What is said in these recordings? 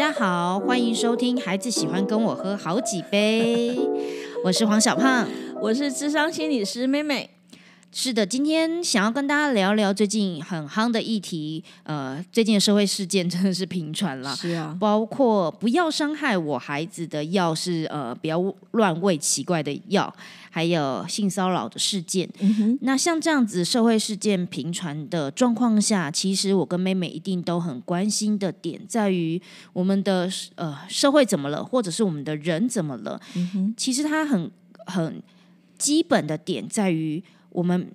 大家好，欢迎收听《孩子喜欢跟我喝好几杯》，我是黄小胖，我是智商心理师妹妹。是的，今天想要跟大家聊聊最近很夯的议题。呃，最近的社会事件真的是频传了，是啊，包括不要伤害我孩子的药是呃，不要乱喂奇怪的药，还有性骚扰的事件。那像这样子社会事件频传的状况下，其实我跟妹妹一定都很关心的点在于我们的呃社会怎么了，或者是我们的人怎么了？其实它很很基本的点在于。我们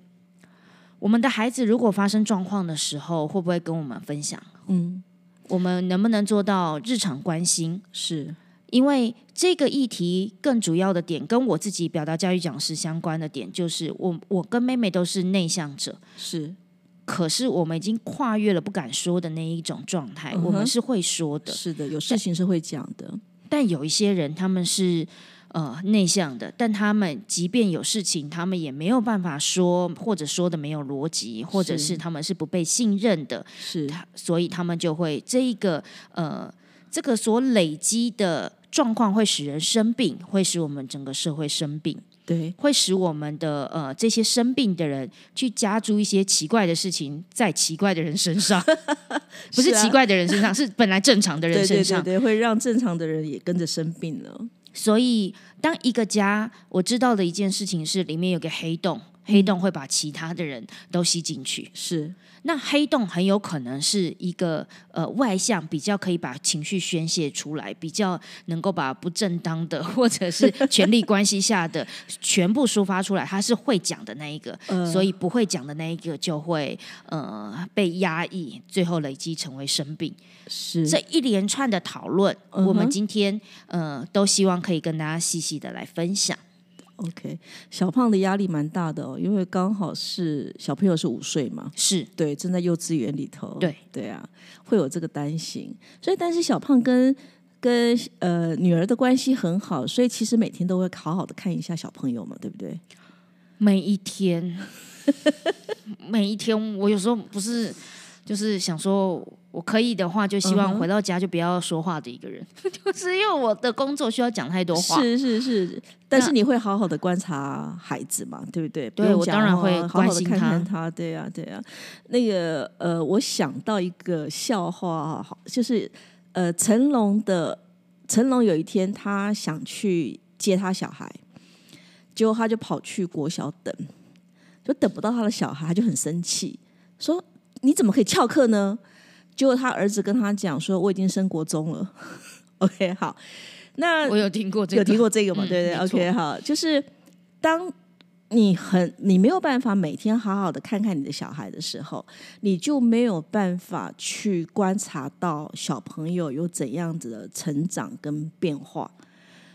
我们的孩子如果发生状况的时候，会不会跟我们分享？嗯，我们能不能做到日常关心？是因为这个议题更主要的点，跟我自己表达教育讲师相关的点，就是我我跟妹妹都是内向者，是，可是我们已经跨越了不敢说的那一种状态，我们是会说的，是的，有事情是会讲的，但有一些人他们是。呃，内向的，但他们即便有事情，他们也没有办法说，或者说的没有逻辑，或者是。他们是不被信任的，是，所以他们就会这一个呃，这个所累积的状况会使人生病，会使我们整个社会生病，对，会使我们的呃这些生病的人去加诸一些奇怪的事情在奇怪的人身上，不是奇怪的人身上，是本来正常的人身上，对，会让正常的人也跟着生病了。所以，当一个家，我知道的一件事情是，里面有个黑洞，黑洞会把其他的人都吸进去。是，那黑洞很有可能是一个呃外向，比较可以把情绪宣泄出来，比较能够把不正当的 或者是权力关系下的全部抒发出来。他是会讲的那一个，所以不会讲的那一个就会呃被压抑，最后累积成为生病。是这一连串的讨论，我们今天呃都希望可以跟大家细细的来分享。OK，小胖的压力蛮大的哦，因为刚好是小朋友是五岁嘛，是。对，正在幼稚园里头，对。对啊，会有这个担心。所以，但是小胖跟跟呃女儿的关系很好，所以其实每天都会好好的看一下小朋友嘛，对不对？每一天，每一天，我有时候不是就是想说。我可以的话，就希望回到家就不要说话的一个人，就是因为我的工作需要讲太多话。是是是，但是你会好好的观察孩子嘛，对不对？对我当然会关心他。对呀对呀，那个呃，我想到一个笑话，就是呃，成龙的成龙有一天他想去接他小孩，结果他就跑去国小等，就等不到他的小孩，他就很生气，说你怎么可以翘课呢？结果他儿子跟他讲说：“我已经升国中了。”OK，好，那我有听过这个，有听过这个吗？对对，OK，好，就是当你很你没有办法每天好好的看看你的小孩的时候，你就没有办法去观察到小朋友有怎样子的成长跟变化。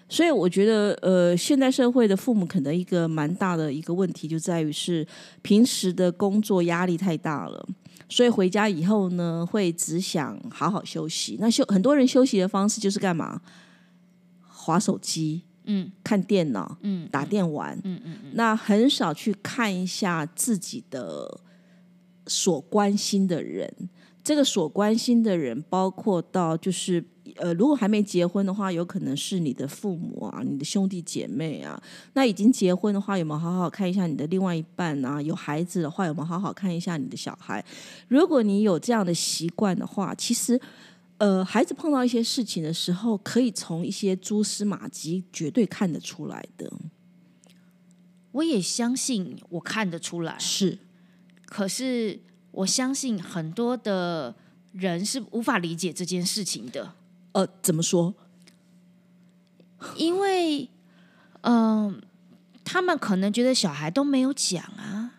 所以我觉得，呃，现代社会的父母可能一个蛮大的一个问题就在于是平时的工作压力太大了。所以回家以后呢，会只想好好休息。那休很多人休息的方式就是干嘛？划手机，嗯，看电脑，嗯，打电玩，嗯嗯嗯。那很少去看一下自己的所关心的人。这个所关心的人，包括到就是。呃，如果还没结婚的话，有可能是你的父母啊，你的兄弟姐妹啊。那已经结婚的话，有没有好好看一下你的另外一半啊？有孩子的话，有没有好好看一下你的小孩？如果你有这样的习惯的话，其实，呃，孩子碰到一些事情的时候，可以从一些蛛丝马迹绝对看得出来的。我也相信我看得出来，是。可是我相信很多的人是无法理解这件事情的。呃，怎么说？因为，嗯，他们可能觉得小孩都没有讲啊，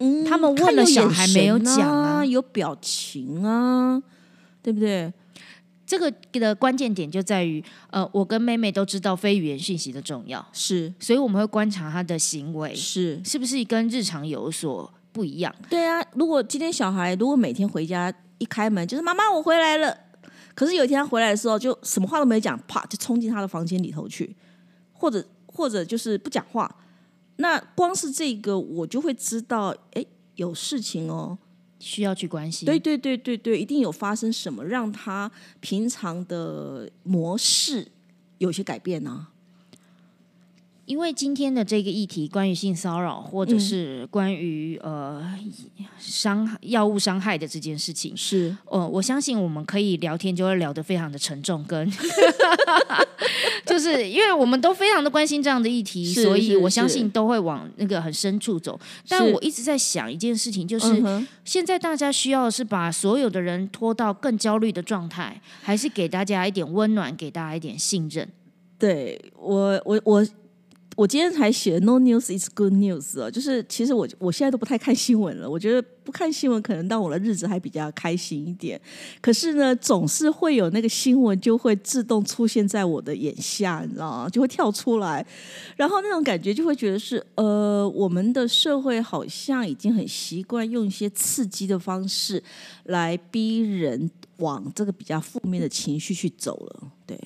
嗯，他们问了小孩没有讲啊，有表情啊，对不对？这个的关键点就在于，呃，我跟妹妹都知道非语言讯息的重要，是，所以我们会观察她的行为，是，是不是跟日常有所不一样？对啊，如果今天小孩如果每天回家一开门就是妈妈我回来了。可是有一天他回来的时候，就什么话都没讲，啪就冲进他的房间里头去，或者或者就是不讲话。那光是这个，我就会知道，哎，有事情哦。需要去关心。对对对对对，一定有发生什么让他平常的模式有些改变呢？因为今天的这个议题，关于性骚扰，或者是关于呃伤药物伤害的这件事情，是呃，我相信我们可以聊天，就会聊得非常的沉重，跟 就是因为我们都非常的关心这样的议题，所以我相信都会往那个很深处走。但我一直在想一件事情，就是现在大家需要的是把所有的人拖到更焦虑的状态，还是给大家一点温暖，给大家一点信任？对我，我我。我今天才写 “No news is good news” 哦，就是其实我我现在都不太看新闻了。我觉得不看新闻可能让我的日子还比较开心一点。可是呢，总是会有那个新闻就会自动出现在我的眼下，你知道吗？就会跳出来，然后那种感觉就会觉得是呃，我们的社会好像已经很习惯用一些刺激的方式来逼人往这个比较负面的情绪去走了，对。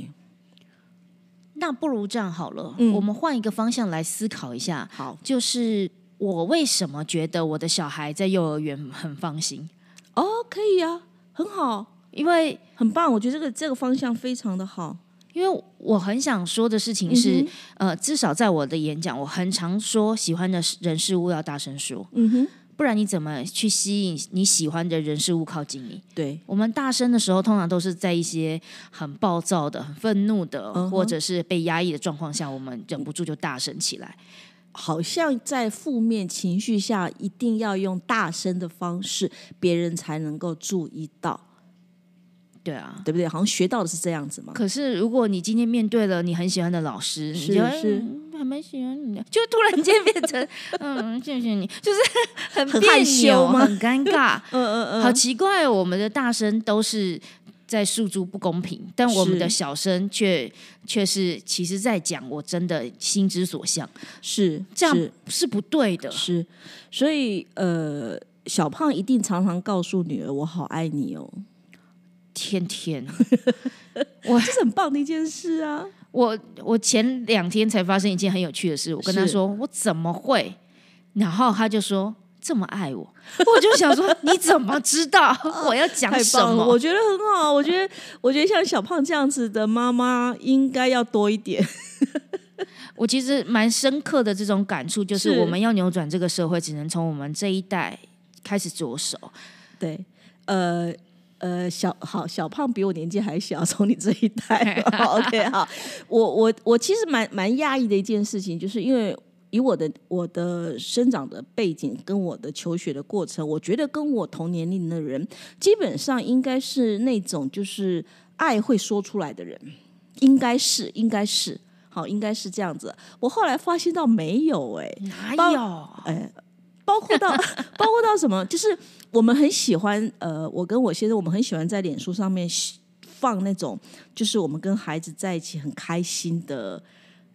那不如这样好了，我们换一个方向来思考一下。好，就是我为什么觉得我的小孩在幼儿园很放心？哦，可以啊，很好，因为很棒。我觉得这个这个方向非常的好。因为我很想说的事情是，呃，至少在我的演讲，我很常说，喜欢的人事物要大声说。嗯哼。不然你怎么去吸引你喜欢的人事物靠近你？对我们大声的时候，通常都是在一些很暴躁的、很愤怒的，或者是被压抑的状况下，我们忍不住就大声起来。好像在负面情绪下，一定要用大声的方式，别人才能够注意到。对啊，对不对？好像学到的是这样子嘛。可是如果你今天面对了你很喜欢的老师，是是。还蛮喜欢你的，就突然间变成嗯，谢谢你，就是很很害羞吗？很尴尬，嗯嗯嗯，好奇怪，我们的大声都是在诉诸不公平，但我们的小声却却是其实在讲我真的心之所向，是这样是不对的，是，所以呃，小胖一定常常告诉女儿我好爱你哦，天天，我，这是很棒的一件事啊。我我前两天才发生一件很有趣的事，我跟他说我怎么会，然后他就说这么爱我，我就想说你怎么知道 我要讲什么？我觉得很好，我觉得我觉得像小胖这样子的妈妈应该要多一点。我其实蛮深刻的这种感触，就是我们要扭转这个社会，只能从我们这一代开始着手。对，呃。呃，小好小胖比我年纪还小，从你这一代，OK 好，我我我其实蛮蛮讶异的一件事情，就是因为以我的我的生长的背景跟我的求学的过程，我觉得跟我同年龄的人，基本上应该是那种就是爱会说出来的人，应该是应该是好，应该是这样子。我后来发现到没有，哎，哪有？哎。包括到 包括到什么？就是我们很喜欢呃，我跟我先生，我们很喜欢在脸书上面放那种，就是我们跟孩子在一起很开心的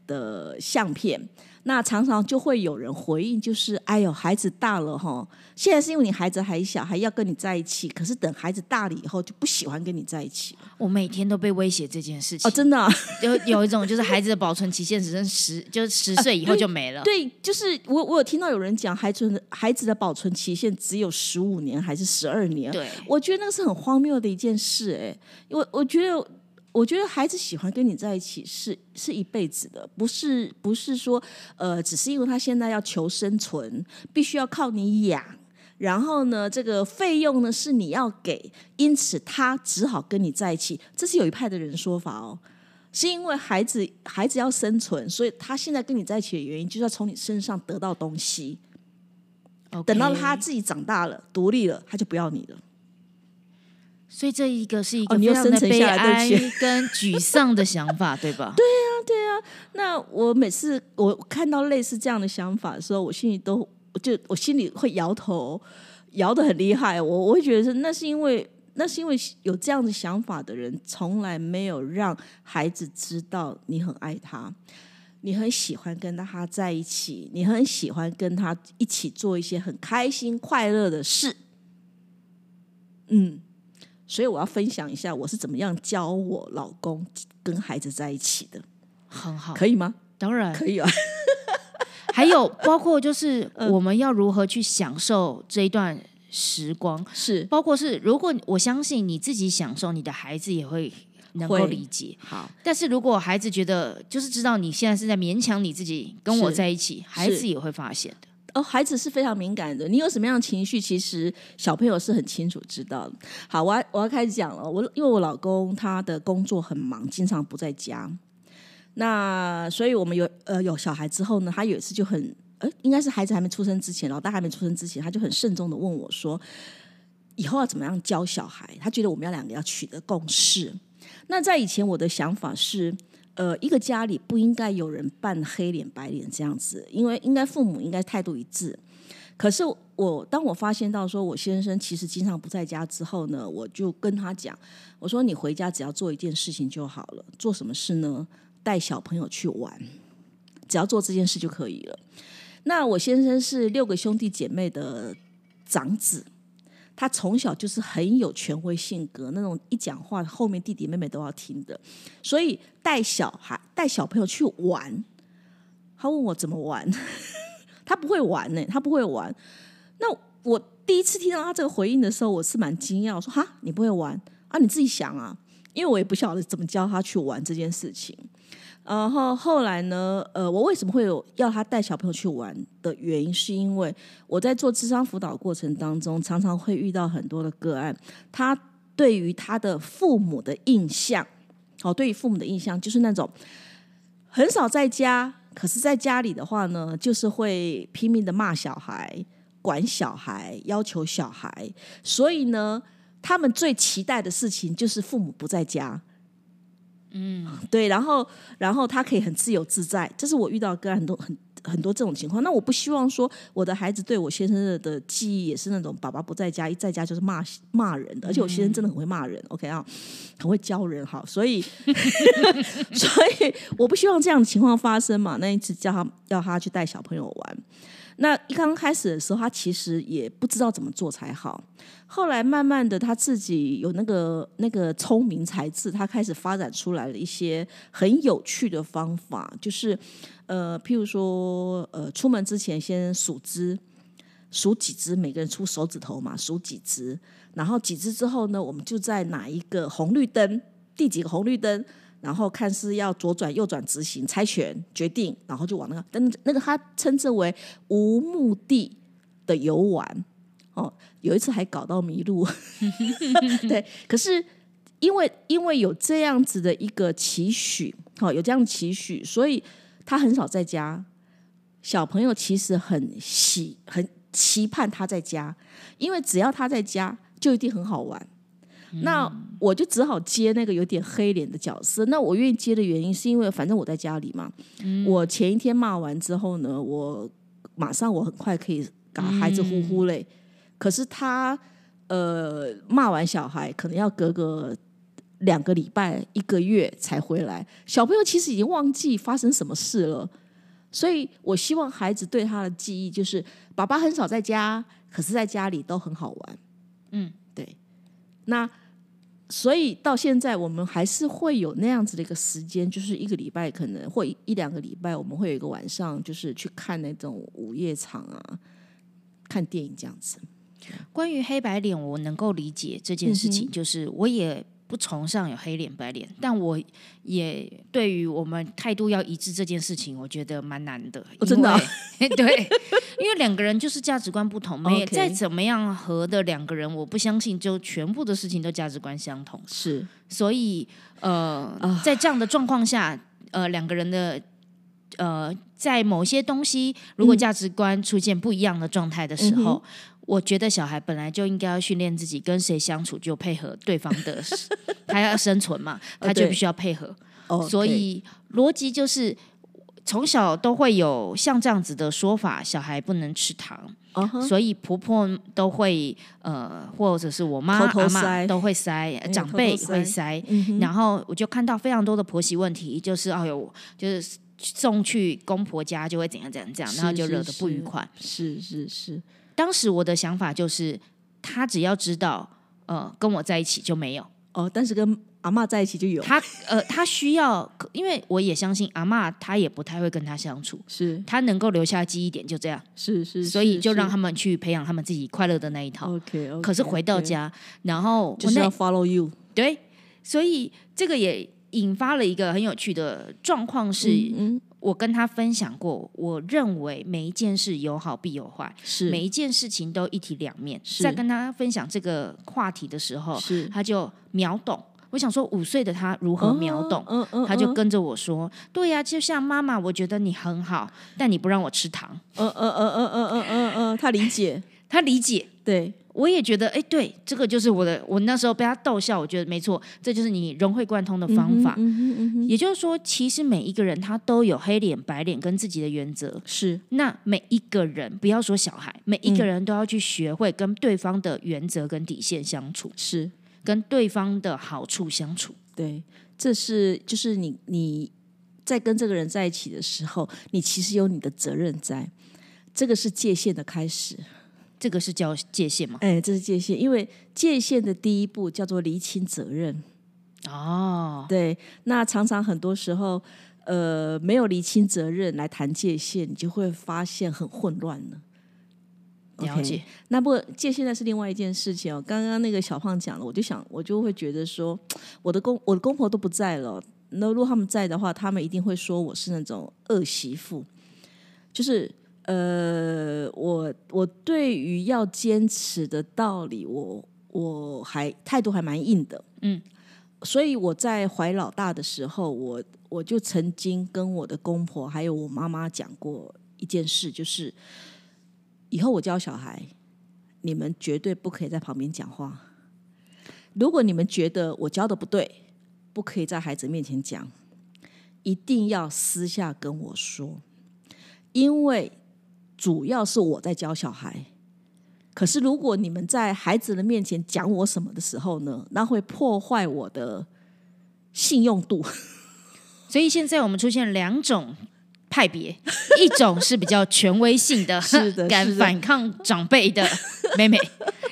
的相片。那常常就会有人回应，就是哎呦，孩子大了哈，现在是因为你孩子还小，还要跟你在一起，可是等孩子大了以后就不喜欢跟你在一起。我每天都被威胁这件事情哦，真的有有一种就是孩子的保存期限只剩十，就是十岁以后就没了。对，就是我我有听到有人讲，孩子的孩子的保存期限只有十五年还是十二年？对，我觉得那是很荒谬的一件事。哎，我我觉得。我觉得孩子喜欢跟你在一起是是一辈子的，不是不是说呃，只是因为他现在要求生存，必须要靠你养，然后呢，这个费用呢是你要给，因此他只好跟你在一起。这是有一派的人说法哦，是因为孩子孩子要生存，所以他现在跟你在一起的原因就是要从你身上得到东西。等到他自己长大了、独立了，他就不要你了。所以这一个是一个非常的悲哀跟沮丧的想法，对吧？对啊，对啊。那我每次我看到类似这样的想法的时候，我心里都就我心里会摇头，摇的很厉害。我我会觉得是那是因为那是因为有这样的想法的人，从来没有让孩子知道你很爱他，你很喜欢跟他在一起，你很喜欢跟他一起做一些很开心快乐的事。嗯。所以我要分享一下我是怎么样教我老公跟孩子在一起的，很好，可以吗？当然。可以啊。还有包括就是我们要如何去享受这一段时光，是。包括是如果我相信你自己享受，你的孩子也会能够理解。好，但是如果孩子觉得就是知道你现在是在勉强你自己跟我在一起，孩子也会发现的。哦，孩子是非常敏感的，你有什么样的情绪，其实小朋友是很清楚知道的。好，我要我要开始讲了。我因为我老公他的工作很忙，经常不在家，那所以我们有呃有小孩之后呢，他有一次就很呃，应该是孩子还没出生之前，老大还没出生之前，他就很慎重的问我说，以后要怎么样教小孩？他觉得我们要两个要取得共识。那在以前我的想法是。呃，一个家里不应该有人扮黑脸白脸这样子，因为应该父母应该态度一致。可是我当我发现到说我先生其实经常不在家之后呢，我就跟他讲，我说你回家只要做一件事情就好了，做什么事呢？带小朋友去玩，只要做这件事就可以了。那我先生是六个兄弟姐妹的长子。他从小就是很有权威性格，那种一讲话后面弟弟妹妹都要听的，所以带小孩带小朋友去玩，他问我怎么玩，他不会玩呢，他不会玩。那我第一次听到他这个回应的时候，我是蛮惊讶，我说哈，你不会玩啊？你自己想啊，因为我也不晓得怎么教他去玩这件事情。然后后来呢？呃，我为什么会有要他带小朋友去玩的原因，是因为我在做智商辅导过程当中，常常会遇到很多的个案，他对于他的父母的印象，哦，对于父母的印象就是那种很少在家，可是在家里的话呢，就是会拼命的骂小孩、管小孩、要求小孩，所以呢，他们最期待的事情就是父母不在家。嗯，对，然后，然后他可以很自由自在，这是我遇到个很多很很多这种情况。那我不希望说我的孩子对我先生的的记忆也是那种爸爸不在家，一在家就是骂骂人的，而且我先生真的很会骂人，OK 啊，很会教人哈，所以，所以我不希望这样的情况发生嘛。那一次叫他要他去带小朋友玩。那一刚开始的时候，他其实也不知道怎么做才好。后来慢慢的，他自己有那个那个聪明才智，他开始发展出来了一些很有趣的方法，就是呃，譬如说，呃，出门之前先数只，数几只，每个人出手指头嘛，数几只，然后几只之后呢，我们就在哪一个红绿灯，第几个红绿灯。然后看是要左转、右转、直行，猜拳决定，然后就往那个，但那个他称之为无目的的游玩。哦，有一次还搞到迷路。对，可是因为因为有这样子的一个期许，哦，有这样的期许，所以他很少在家。小朋友其实很喜很期盼他在家，因为只要他在家，就一定很好玩。那我就只好接那个有点黑脸的角色。那我愿意接的原因，是因为反正我在家里嘛。我前一天骂完之后呢，我马上我很快可以把孩子呼呼嘞。可是他呃骂完小孩，可能要隔个两个礼拜、一个月才回来。小朋友其实已经忘记发生什么事了，所以我希望孩子对他的记忆就是爸爸很少在家，可是在家里都很好玩。嗯，对。那所以到现在，我们还是会有那样子的一个时间，就是一个礼拜，可能或一两个礼拜，我们会有一个晚上，就是去看那种午夜场啊，看电影这样子。关于黑白脸，我能够理解这件事情，就是我也。不崇尚有黑脸白脸，但我也对于我们态度要一致这件事情，我觉得蛮难的。真的，对，因为两个人就是价值观不同，没再怎么样合的两个人，我不相信就全部的事情都价值观相同。是，所以呃，在这样的状况下，呃，两个人的呃，在某些东西如果价值观出现不一样的状态的时候。我觉得小孩本来就应该要训练自己跟谁相处就配合对方的，他要生存嘛，他就必须要配合。所以逻辑就是从小都会有像这样子的说法：小孩不能吃糖，所以婆婆都会呃，或者是我妈阿妈都会塞，长辈会塞。然后我就看到非常多的婆媳问题，就是哎呦，就是送去公婆家就会怎样怎样这样，然后就惹得不愉快。是是是。当时我的想法就是，他只要知道，呃，跟我在一起就没有。哦。但是跟阿妈在一起就有，他呃，他需要，因为我也相信阿妈，他也不太会跟他相处，是。他能够留下记忆点就这样，是是，所以就让他他们去培养他们自己快乐的那一套。OK，可是回到家，然后就是要 follow you，对，所以这个也引发了一个很有趣的状况，是嗯，我跟他分享过，我认为每一件事有好必有坏，是每一件事情都一体两面。是在跟他分享这个话题的时候，是他就秒懂。我想说，五岁的他如何秒懂？嗯嗯，嗯他就跟着我说：“对呀、就像妈妈，我觉得你很好，但你不让我吃糖。嗯嗯嗯嗯嗯嗯嗯嗯，他理解，” 他理解，对，我也觉得，哎，对，这个就是我的。我那时候被他逗笑，我觉得没错，这就是你融会贯通的方法。嗯哼嗯，也就是说，其实每一个人他都有黑脸白脸跟自己的原则。是那每一个人，不要说小孩，每一个人都要去学会跟对方的原则跟底线相处，是，跟对方的好处相处。对，这是就是你你在跟这个人在一起的时候，你其实有你的责任在，这个是界限的开始。这个是叫界限吗？哎，这是界限，因为界限的第一步叫做厘清责任。哦，对，那常常很多时候，呃，没有厘清责任来谈界限，你就会发现很混乱了。了解。那不界限那是另外一件事情哦。刚刚那个小胖讲了，我就想，我就会觉得说，我的公我的公婆都不在了，那如果他们在的话，他们一定会说我是那种恶媳妇，就是呃，我我对于要坚持的道理，我我还态度还蛮硬的，嗯。所以我在怀老大的时候，我我就曾经跟我的公婆还有我妈妈讲过一件事，就是以后我教小孩，你们绝对不可以在旁边讲话。如果你们觉得我教的不对，不可以在孩子面前讲，一定要私下跟我说，因为主要是我在教小孩。可是如果你们在孩子的面前讲我什么的时候呢，那会破坏我的信用度。所以现在我们出现两种派别，一种是比较权威性的，是的敢反抗长辈的妹妹，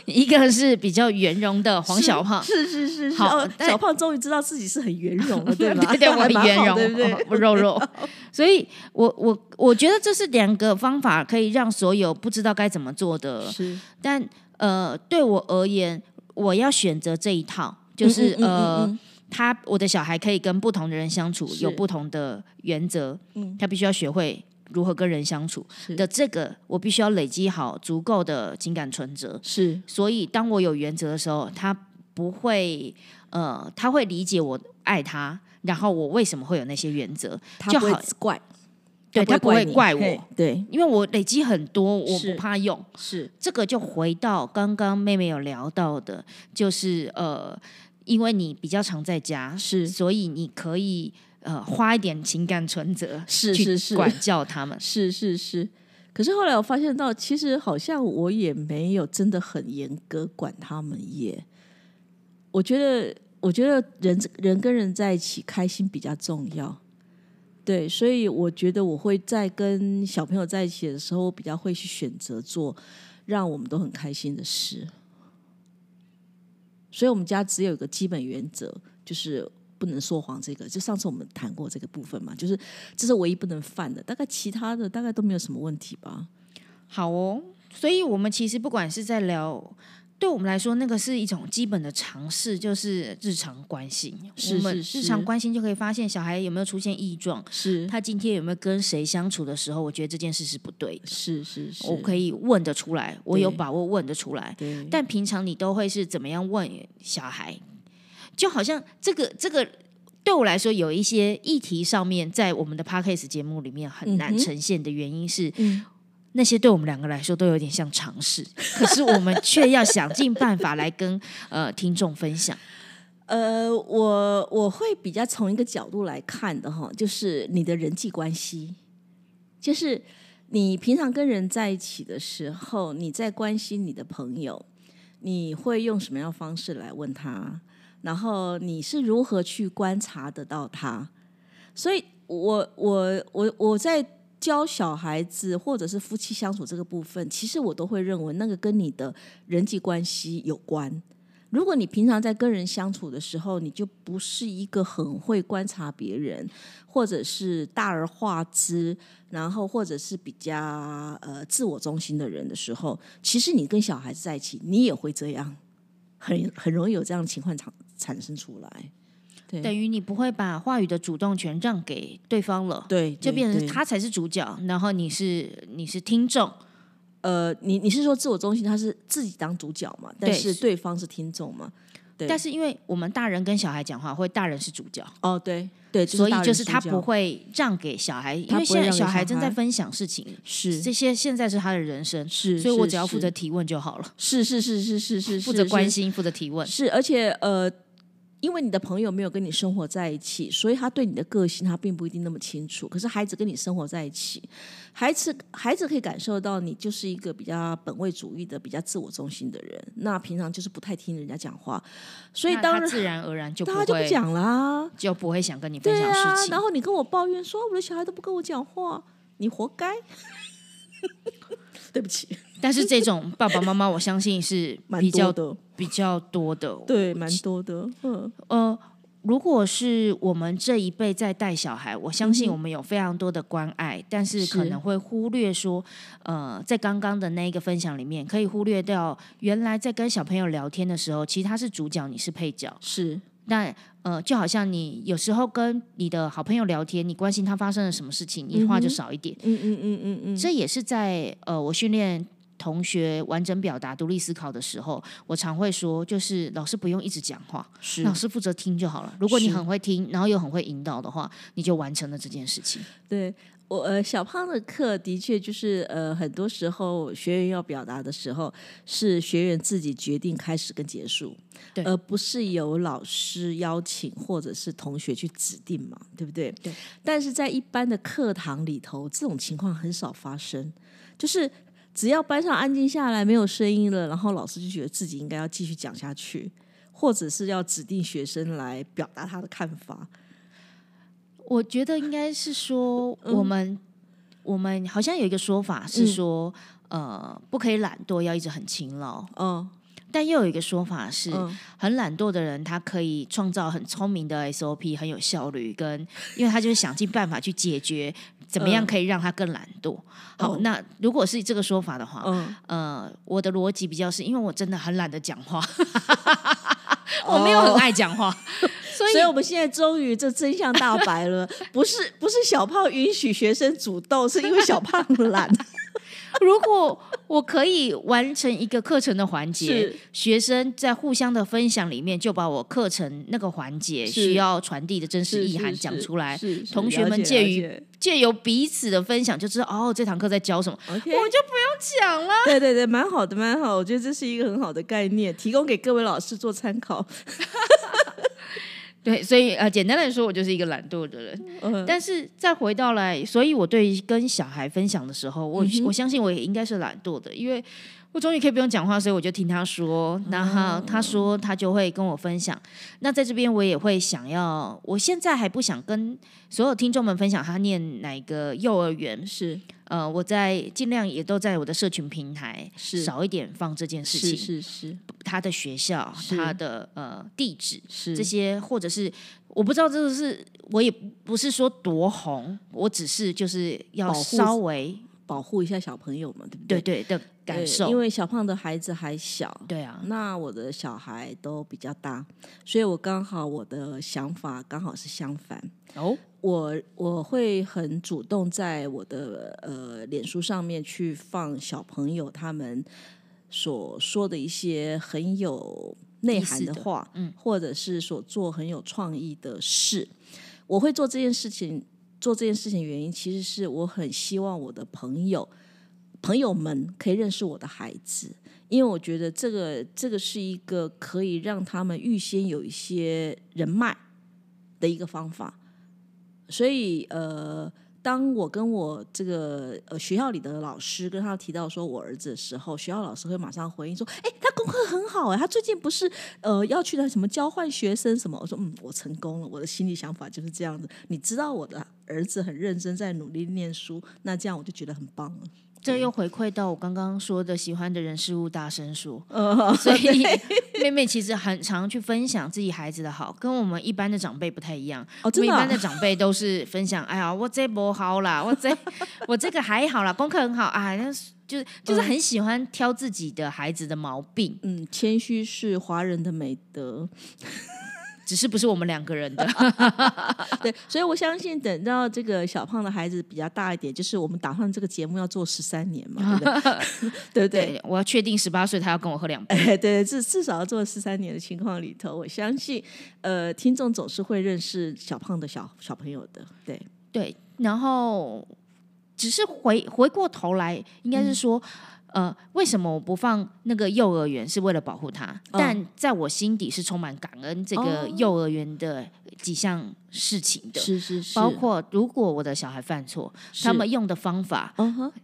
一个是比较圆融的黄小胖。是是是是，哦好但小胖终于知道自己是很圆融了，对吧？对对，很 圆融，对不对？我肉肉。所以我我我觉得这是两个方法，可以让所有不知道该怎么做的，是但呃，对我而言，我要选择这一套，就是、呃。嗯他我的小孩可以跟不同的人相处，有不同的原则，嗯他必须要学会如何跟人相处是。的。这个我必须要累积好足够的情感存折，是。所以当我有原则的时候，他不会呃，他会理解我爱他，然后我为什么会有那些原则，他就好。怪，对他不会怪我，对，因为我累积很多，我不怕用。是。这个就回到刚刚妹妹有聊到的，就是呃，因为你比较常在家，是。所以你可以呃花一点情感存折，是是是管教他们。是是是。可是后来我发现到，其实好像我也没有真的很严格管他们耶。我觉得，我觉得人人跟人在一起开心比较重要。对，所以我觉得我会在跟小朋友在一起的时候，我比较会去选择做让我们都很开心的事。所以我们家只有一个基本原则，就是不能说谎。这个就上次我们谈过这个部分嘛，就是这是唯一不能犯的。大概其他的大概都没有什么问题吧。好哦，所以我们其实不管是在聊，对我们来说，那个是一种基本的常识，就是日常关心。是我们日常关心就可以发现小孩有没有出现异状，是他今天有没有跟谁相处的时候，我觉得这件事是不对的。是是是，我可以问得出来，我有把握问得出来。但平常你都会是怎么样问小孩？就好像这个这个对我来说有一些议题上面，在我们的 podcast 节目里面很难呈现的原因是，嗯那些对我们两个来说都有点像尝试，可是我们却要想尽办法来跟呃听众分享。呃，我我会比较从一个角度来看的哈，就是你的人际关系，就是你平常跟人在一起的时候，你在关心你的朋友，你会用什么样的方式来问他？然后你是如何去观察得到他？所以我我我我在教小孩子或者是夫妻相处这个部分，其实我都会认为那个跟你的人际关系有关。如果你平常在跟人相处的时候，你就不是一个很会观察别人，或者是大而化之，然后或者是比较呃自我中心的人的时候，其实你跟小孩子在一起，你也会这样，很很容易有这样的情况产产生出来。对，等于你不会把话语的主动权让给对方了，对，就变成他才是主角，然后你是你是听众，呃，你你是说自我中心，他是自己当主角嘛？但对是。对方是听众嘛？对。但是因为我们大人跟小孩讲话，会大人是主角，哦，对对，所以就是他不会让给小孩，因为现在小小孩正在分享事情，是。这些现在是他的人生，是，所以我只要负责提问就好了，是是是是是是负责关心心，负责提问。是，而且呃，因为你的朋友没有跟你生活在一起，所以他对你的个性他并不一定那么清楚。可是孩子跟你生活在一起，孩子孩子可以感受到你就是一个比较本位主义的、比较自我中心的人。那平常就是不太听人家讲话，所以当然自然而然就 不大家就不讲啦。就不会想跟你分享事，情然。后你跟我抱怨说我的小孩都不跟我讲话，你活该。对不起，但是这种爸爸妈妈，我相信是蛮比较多的，比较多的。对，蛮多的。嗯，呃，如果是我们这一辈在带小孩，我相信我们有非常多的关爱，但是可能会忽略说，呃，在刚刚的那一个分享里面，可以忽略掉原来在跟小朋友聊天的时候，其实他是主角，你是配角。是但呃，就好像你有时候跟你的好朋友聊天，你关心他发生了什么事情，你话就少一点。嗯嗯嗯嗯嗯，这也是在呃，我训练同学完整表达、独立思考的时候，我常会说，就是老师不用一直讲话，是老师负责听就好了。如果你很会听，然后又很会引导的话，你就完成了这件事情。对我呃，小胖的课的确就是呃，很多时候学员要表达的时候，是学员自己决定开始跟结束，对而不是由老师邀请或者是同学去指定嘛，对不对？对。但是在一般的课堂里头，这种情况很少发生，就是只要班上安静下来，没有声音了，然后老师就觉得自己应该要继续讲下去，或者是要指定学生来表达他的看法。我觉得应该是说，嗯我们、我们好像有一个说法是说，呃，不可以懒惰，要一直很勤劳。嗯但又有一个说法是，嗯很懒惰的人，他可以创造很聪明的 SOP，很有效率，跟因为他就是想尽办法去解决怎么样嗯。可以让他更懒惰。好，哦。那如果是这个说法的话，嗯，呃，我的逻辑比较是因为我真的很懒得讲话，我没有很爱讲话，所以所以我们现在终于这真相大白了，不是不是小胖允许学生主动，是因为小胖懒。如果我可以完成一个课程的环节，学生在互相的分享里面就把我课程那个环节需要传递的真实意涵讲出来，同学们介于借由彼此的分享就知道哦，这堂课在教什么我就不用讲了。对对对，蛮好的，蛮好。我觉得这是一个很好的概念，提供给各位老师做参考。对，所以呃，简单来说，我就是一个懒惰的人。嗯，但是再回到来，所以我对跟小孩分享的时候，我、嗯我相信我也应该是懒惰的，因为我终于可以不用讲话，所以我就听他说，然后他说他就会跟我分享。那在这边我也会想要，我现在还不想跟所有听众们分享他念哪个幼儿园，是呃，我在尽量也都在我的社群平台是少一点放这件事情，是是他的学校、他的呃地址，是这些，或者是我不知道这个是，我也不是说多红，我只是就是要稍微保护一下小朋友嘛，对不对对？对的感受，因为小胖的孩子还小，对啊，那我的小孩都比较大，所以我刚好我的想法刚好是相反。哦，我我会很主动在我的呃脸书上面去放小朋友他们所说的一些很有内涵的话，嗯，或者是所做很有创意的事。我会做这件事情，做这件事情原因其实是我很希望我的朋友朋友们可以认识我的孩子，因为我觉得这个这个是一个可以让他们预先有一些人脉的一个方法。所以呃，当我跟我这个呃学校里的老师跟他提到说我儿子的时候，学校老师会马上回应说：“哎，他功课很好哎，他最近不是呃要去的什么交换学生什么？”我说：“嗯，我成功了。”我的心里想法就是这样子。你知道我的儿子很认真在努力念书，那这样我就觉得很棒了。这又回馈到我刚刚说的，喜欢的人事物大声说。所以 妹妹其实很常去分享自己孩子的好，跟我们一般的长辈不太一样。哦，真的。一般的长辈都是分享，哎呀，我这不好啦，我这 我这个还好啦，功课很好啊，那就是就是很喜欢挑自己的孩子的毛病。嗯，谦虚是华人的美德。只是不是我们两个人的，对，所以我相信等到这个小胖的孩子比较大一点，就是我们打算这个节目要做十三年嘛，对不对？我要确定十八岁他要跟我喝两杯，哎，对，至至少要做十三年的情况里头，我相信，呃，听众总是会认识小胖的小小朋友的，对对，然后只是回回过头来，应该是说。呃，为什么我不放那个幼儿园？是为了保护他，但在我心底是充满感恩这个幼儿园的几项事情的，是是是，包括如果我的小孩犯错，他们用的方法，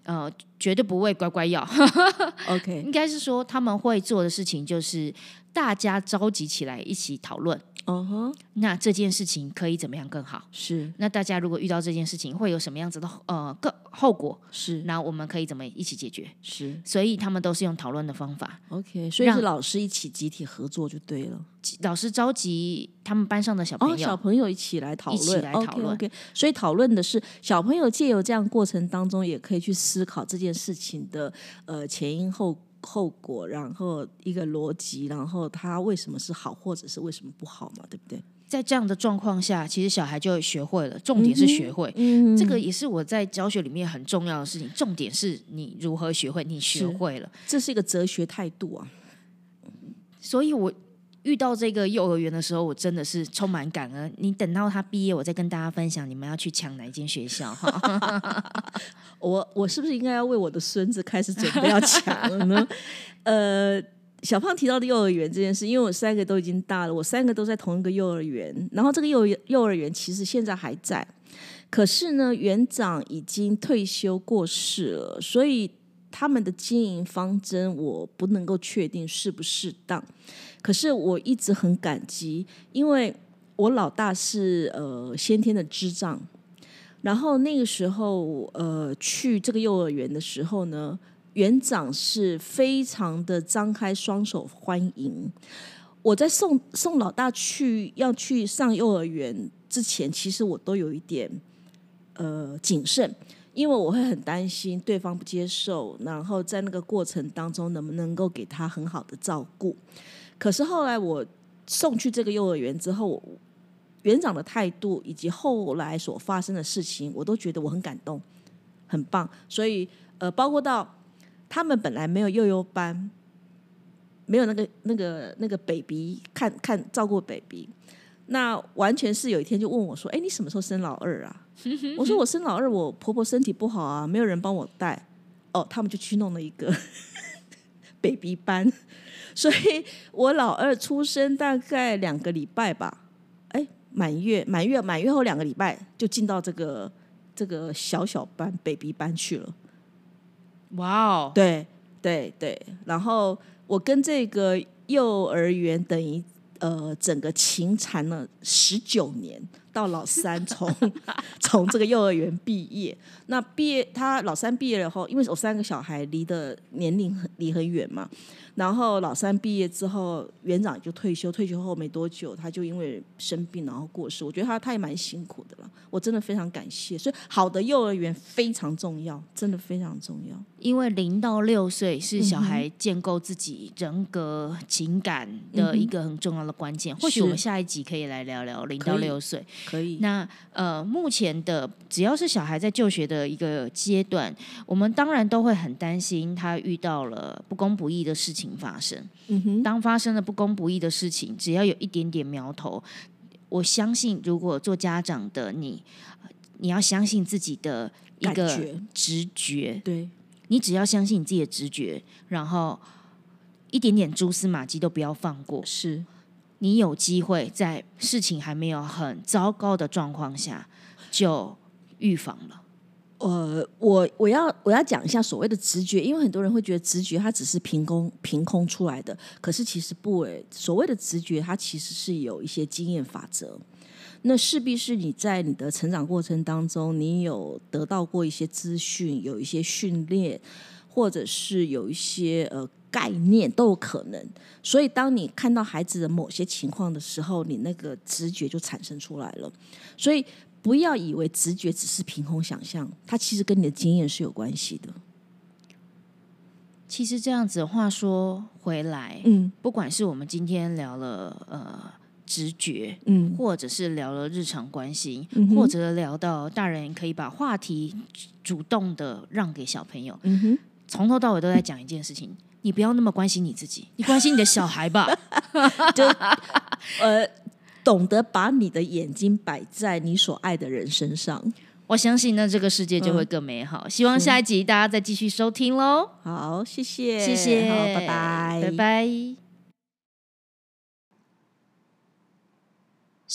呃，绝对不会乖乖要。OK，应该是说他们会做的事情就是大家召集起来一起讨论。哦哼，那这件事情可以怎么样更好？是，那大家如果遇到这件事情，会有什么样子的呃个后果？是，那我们可以怎么一起解决？是，所以他们都是用讨论的方法。OK，所以是老师一起集体合作就对了。老师召集他们班上的小朋友，小朋友一起来讨论，一起来讨论。OK，所以讨论的是小朋友借由这样过程当中，也可以去思考这件事情的呃前因后。后果，然后一个逻辑，然后他为什么是好，或者是为什么不好嘛？对不对？在这样的状况下，其实小孩就学会了。重点是学会，这个也是我在教学里面很重要的事情。重点是你如何学会，你学会了，这是一个哲学态度啊。所以我。遇到这个幼儿园的时候，我真的是充满感恩。你等到他毕业，我再跟大家分享你们要去抢哪一间学校哈。我我是不是应该要为我的孙子开始准备要抢了呢？呃，小胖提到的幼儿园这件事，因为我三个都已经大了，我三个都在同一个幼儿园，然后这个幼幼儿园其实现在还在，可是呢，园长已经退休过世了，所以他们的经营方针我不能够确定适不适当。可是我一直很感激，因为我老大是呃先天的智障，然后那个时候呃去这个幼儿园的时候呢，园长是非常的张开双手欢迎。我在送送老大去要去上幼儿园之前，其实我都有一点呃谨慎，因为我会很担心对方不接受，然后在那个过程当中能不能够给他很好的照顾。可是后来我送去这个幼儿园之后，园长的态度以及后来所发生的事情，我都觉得我很感动，很棒。所以呃，包括到他们本来没有幼幼班，没有那个那个那个 baby 看看照顾 baby，那完全是有一天就问我说：“哎，你什么时候生老二啊？”我说：“我生老二，我婆婆身体不好啊，没有人帮我带。”哦，他们就去弄了一个 baby 班。所以我老二出生大概两个礼拜吧，哎，满月满月满月后两个礼拜就进到这个这个小小班 baby 班去了。哇哦！对对对，然后我跟这个幼儿园等于呃整个情缠了十九年，到老三从 从这个幼儿园毕业，那毕业他老三毕业了后，因为我三个小孩离的年龄很离很远嘛。然后老三毕业之后，园长就退休。退休后没多久，他就因为生病然后过世。我觉得他他也蛮辛苦的了，我真的非常感谢。所以好的幼儿园非常重要，真的非常重要。因为零到六岁是小孩建构自己人格、情感的一个很重要的关键。或许我们下一集可以来聊聊零到六岁。可以。那呃，目前的只要是小孩在就学的一个阶段，我们当然都会很担心他遇到了不公不义的事情。发生，当发生了不公不义的事情，只要有一点点苗头，我相信，如果做家长的你，你要相信自己的一个直觉，对。你只要相信你自己的直觉，然后一点点蛛丝马迹都不要放过，是你有机会在事情还没有很糟糕的状况下就预防了。呃，我我要我要讲一下所谓的直觉，因为很多人会觉得直觉它只是凭空凭空出来的，可是其实不诶。所谓的直觉，它其实是有一些经验法则。那势必是你在你的成长过程当中，你有得到过一些资讯，有一些训练，或者是有一些呃概念都有可能。所以，当你看到孩子的某些情况的时候，你那个直觉就产生出来了。所以，不要以为直觉只是凭空想象，它其实跟你的经验是有关系的。其实这样子话说回来，嗯不管是我们今天聊了呃直觉，嗯或者是聊了日常关系，嗯或者聊到大人可以把话题主动的让给小朋友，嗯哼，从头到尾都在讲一件事情：你不要那么关心你自己，你关心你的小孩吧。就呃，懂得把你的眼睛摆在你所爱的人身上。我相信呢，这个世界就会更美好。希望下一集大家再继续收听喽，好，谢谢，谢谢，好，拜拜，拜拜。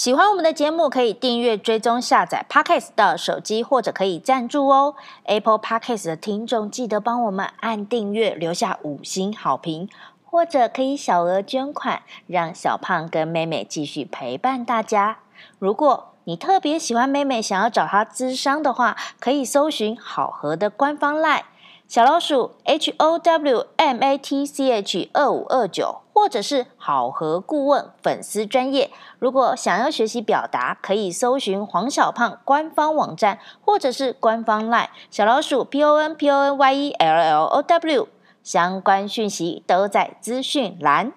喜欢我们的节目，可以订阅、追踪、下载 Podcast 到手机，或者可以赞助哦。Apple Podcast 的听众记得帮我们按订阅，留下五星好评，或者可以小额捐款，让小胖跟妹妹继续陪伴大家。如果你特别喜欢妹妹，想要找她咨商的话，可以搜寻好合的官方 LINE 小老鼠 H O W M A T C H 二五二九，或者是好合顾问粉丝专业。如果想要学习表达，可以搜寻黄小胖官方网站，或者是官方 LINE 小老鼠 P O N P O N Y E L L O W，相关讯息都在资讯栏。